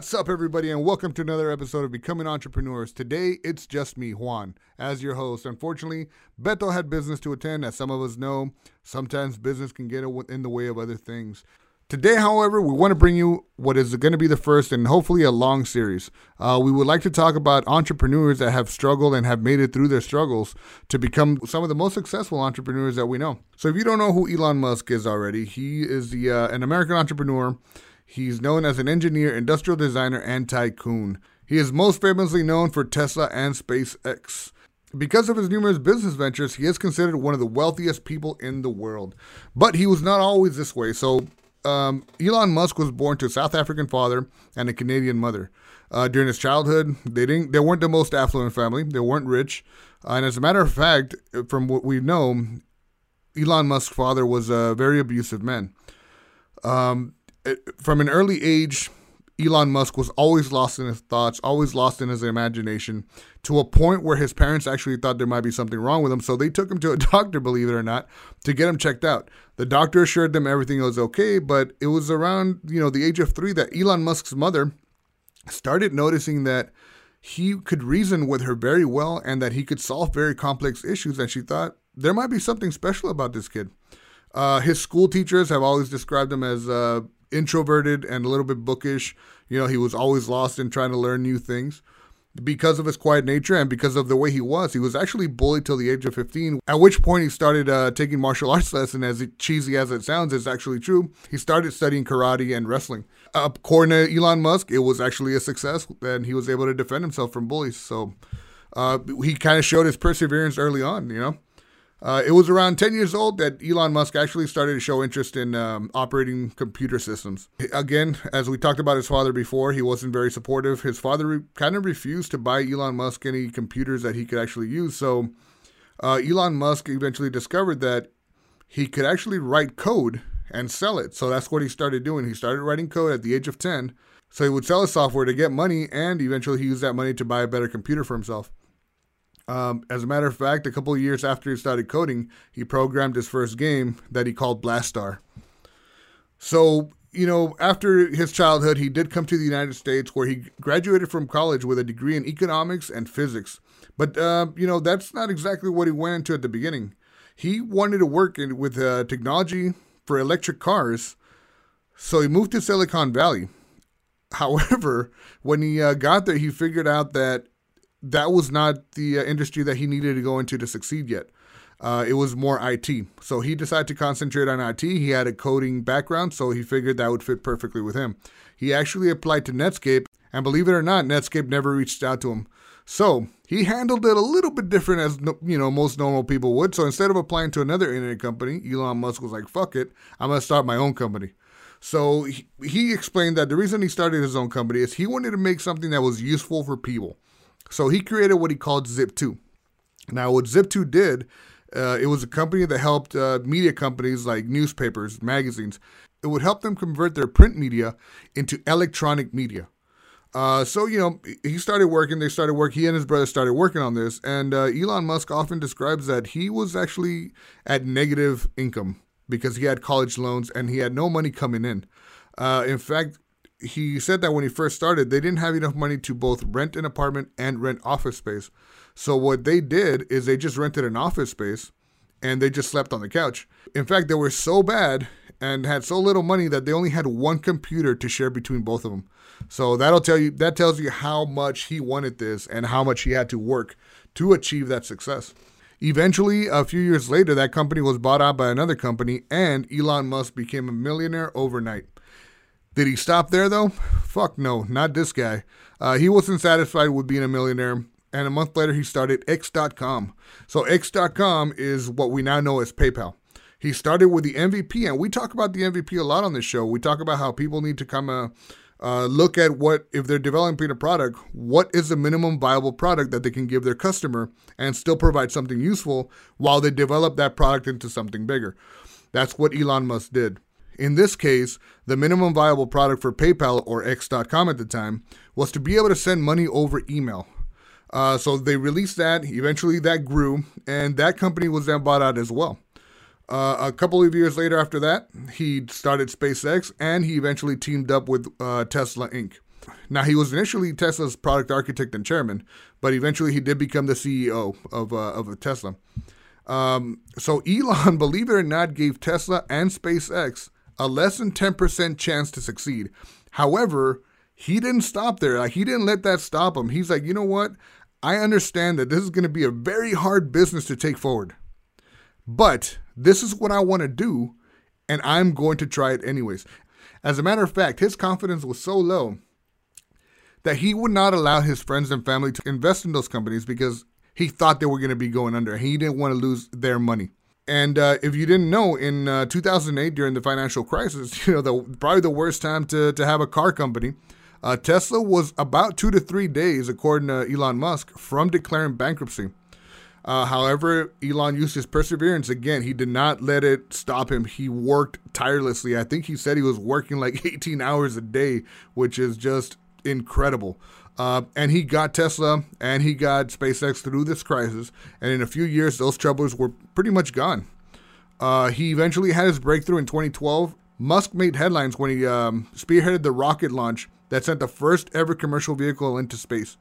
What's up, everybody, and welcome to another episode of Becoming Entrepreneurs. Today, it's just me, Juan, as your host. Unfortunately, Beto had business to attend. As some of us know, sometimes business can get in the way of other things. Today, however, we want to bring you what is going to be the first and hopefully a long series. Uh, we would like to talk about entrepreneurs that have struggled and have made it through their struggles to become some of the most successful entrepreneurs that we know. So, if you don't know who Elon Musk is already, he is the uh, an American entrepreneur He's known as an engineer, industrial designer, and tycoon. He is most famously known for Tesla and SpaceX. Because of his numerous business ventures, he is considered one of the wealthiest people in the world. But he was not always this way. So, um, Elon Musk was born to a South African father and a Canadian mother. Uh, during his childhood, they didn't. They weren't the most affluent family. They weren't rich, uh, and as a matter of fact, from what we know, Elon Musk's father was a very abusive man. Um, from an early age, Elon Musk was always lost in his thoughts, always lost in his imagination, to a point where his parents actually thought there might be something wrong with him. So they took him to a doctor, believe it or not, to get him checked out. The doctor assured them everything was okay, but it was around you know the age of three that Elon Musk's mother started noticing that he could reason with her very well and that he could solve very complex issues. And she thought there might be something special about this kid. Uh, his school teachers have always described him as uh, introverted and a little bit bookish. You know, he was always lost in trying to learn new things. Because of his quiet nature and because of the way he was, he was actually bullied till the age of 15, at which point he started uh, taking martial arts lessons. As cheesy as it sounds, it's actually true. He started studying karate and wrestling. According to Elon Musk, it was actually a success, and he was able to defend himself from bullies. So uh, he kind of showed his perseverance early on, you know? Uh, it was around 10 years old that Elon Musk actually started to show interest in um, operating computer systems. Again, as we talked about his father before, he wasn't very supportive. His father re- kind of refused to buy Elon Musk any computers that he could actually use. So uh, Elon Musk eventually discovered that he could actually write code and sell it. So that's what he started doing. He started writing code at the age of 10. So he would sell his software to get money, and eventually he used that money to buy a better computer for himself. Um, as a matter of fact, a couple years after he started coding, he programmed his first game that he called Blastar. So, you know, after his childhood, he did come to the United States where he graduated from college with a degree in economics and physics. But, uh, you know, that's not exactly what he went into at the beginning. He wanted to work in, with uh, technology for electric cars, so he moved to Silicon Valley. However, when he uh, got there, he figured out that that was not the uh, industry that he needed to go into to succeed yet. Uh, it was more IT. So he decided to concentrate on IT. He had a coding background, so he figured that would fit perfectly with him. He actually applied to Netscape, and believe it or not, Netscape never reached out to him. So he handled it a little bit different as you know most normal people would. So instead of applying to another internet company, Elon Musk was like, "Fuck it, I'm gonna start my own company." So he, he explained that the reason he started his own company is he wanted to make something that was useful for people. So he created what he called Zip2. Now, what Zip2 did, uh, it was a company that helped uh, media companies like newspapers, magazines. It would help them convert their print media into electronic media. Uh, so you know, he started working. They started work. He and his brother started working on this. And uh, Elon Musk often describes that he was actually at negative income because he had college loans and he had no money coming in. Uh, in fact, he said that when he first started, they didn't have enough money to both rent an apartment and rent office space. So what they did is they just rented an office space and they just slept on the couch. In fact, they were so bad and had so little money that they only had one computer to share between both of them. So that'll tell you that tells you how much he wanted this and how much he had to work to achieve that success. Eventually, a few years later, that company was bought out by another company and Elon Musk became a millionaire overnight. Did he stop there though? Fuck no, not this guy. Uh, he wasn't satisfied with being a millionaire, and a month later he started X.com. So X.com is what we now know as PayPal. He started with the MVP, and we talk about the MVP a lot on this show. We talk about how people need to come uh, uh, look at what if they're developing a product, what is the minimum viable product that they can give their customer and still provide something useful while they develop that product into something bigger. That's what Elon Musk did. In this case, the minimum viable product for PayPal or X.com at the time was to be able to send money over email. Uh, so they released that. Eventually, that grew, and that company was then bought out as well. Uh, a couple of years later, after that, he started SpaceX, and he eventually teamed up with uh, Tesla Inc. Now, he was initially Tesla's product architect and chairman, but eventually he did become the CEO of, uh, of Tesla. Um, so, Elon, believe it or not, gave Tesla and SpaceX a less than 10% chance to succeed. However, he didn't stop there. Like, he didn't let that stop him. He's like, you know what? I understand that this is going to be a very hard business to take forward. But this is what I want to do, and I'm going to try it anyways. As a matter of fact, his confidence was so low that he would not allow his friends and family to invest in those companies because he thought they were going to be going under. He didn't want to lose their money. And uh, if you didn't know, in uh, 2008, during the financial crisis, you know, the, probably the worst time to, to have a car company, uh, Tesla was about two to three days, according to Elon Musk, from declaring bankruptcy. Uh, however, Elon used his perseverance again. He did not let it stop him. He worked tirelessly. I think he said he was working like 18 hours a day, which is just incredible. Uh, and he got Tesla and he got SpaceX through this crisis. And in a few years, those troubles were pretty much gone. Uh, he eventually had his breakthrough in 2012. Musk made headlines when he um, spearheaded the rocket launch that sent the first ever commercial vehicle into space.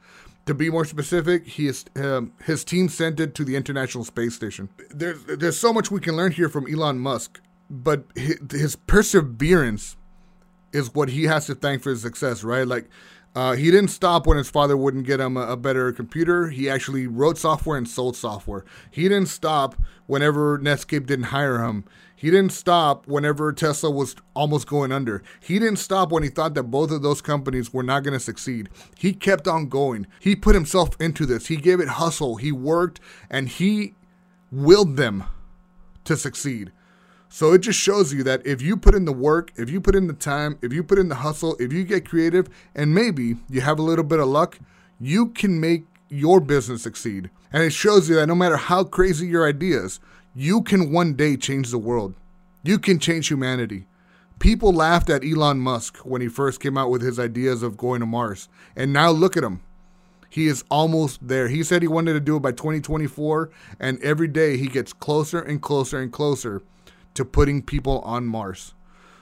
To be more specific, he is, um, his team sent it to the International Space Station. There's, there's so much we can learn here from Elon Musk, but his, his perseverance is what he has to thank for his success, right? Like, uh, he didn't stop when his father wouldn't get him a, a, better computer. He actually wrote software and sold software. He didn't stop whenever Netscape didn't hire him. He didn't stop whenever Tesla was almost going under. He didn't stop when he thought that both of those companies were not going to succeed. He kept on going. He put himself into this. He gave it hustle. He worked and he willed them to succeed. So it just shows you that if you put in the work, if you put in the time, if you put in the hustle, if you get creative, and maybe you have a little bit of luck, you can make your business succeed. And it shows you that no matter how crazy your ideas, you can one day change the world. You can change humanity. People laughed at Elon Musk when he first came out with his ideas of going to Mars. And now look at him. He is almost there. He said he wanted to do it by 2024, and every day he gets closer and closer and closer to putting people on Mars.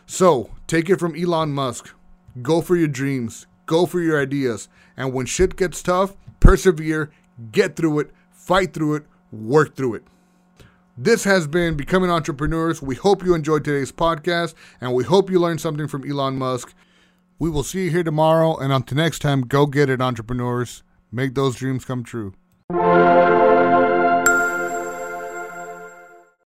So take it from Elon Musk. Go for your dreams, go for your ideas, and when shit gets tough, persevere, get through it, fight through it, work through it. This has been Becoming Entrepreneurs. We hope you enjoyed today's podcast and we hope you learned something from Elon Musk. We will see you here tomorrow, and until next time, go get it, entrepreneurs. Make those dreams come true.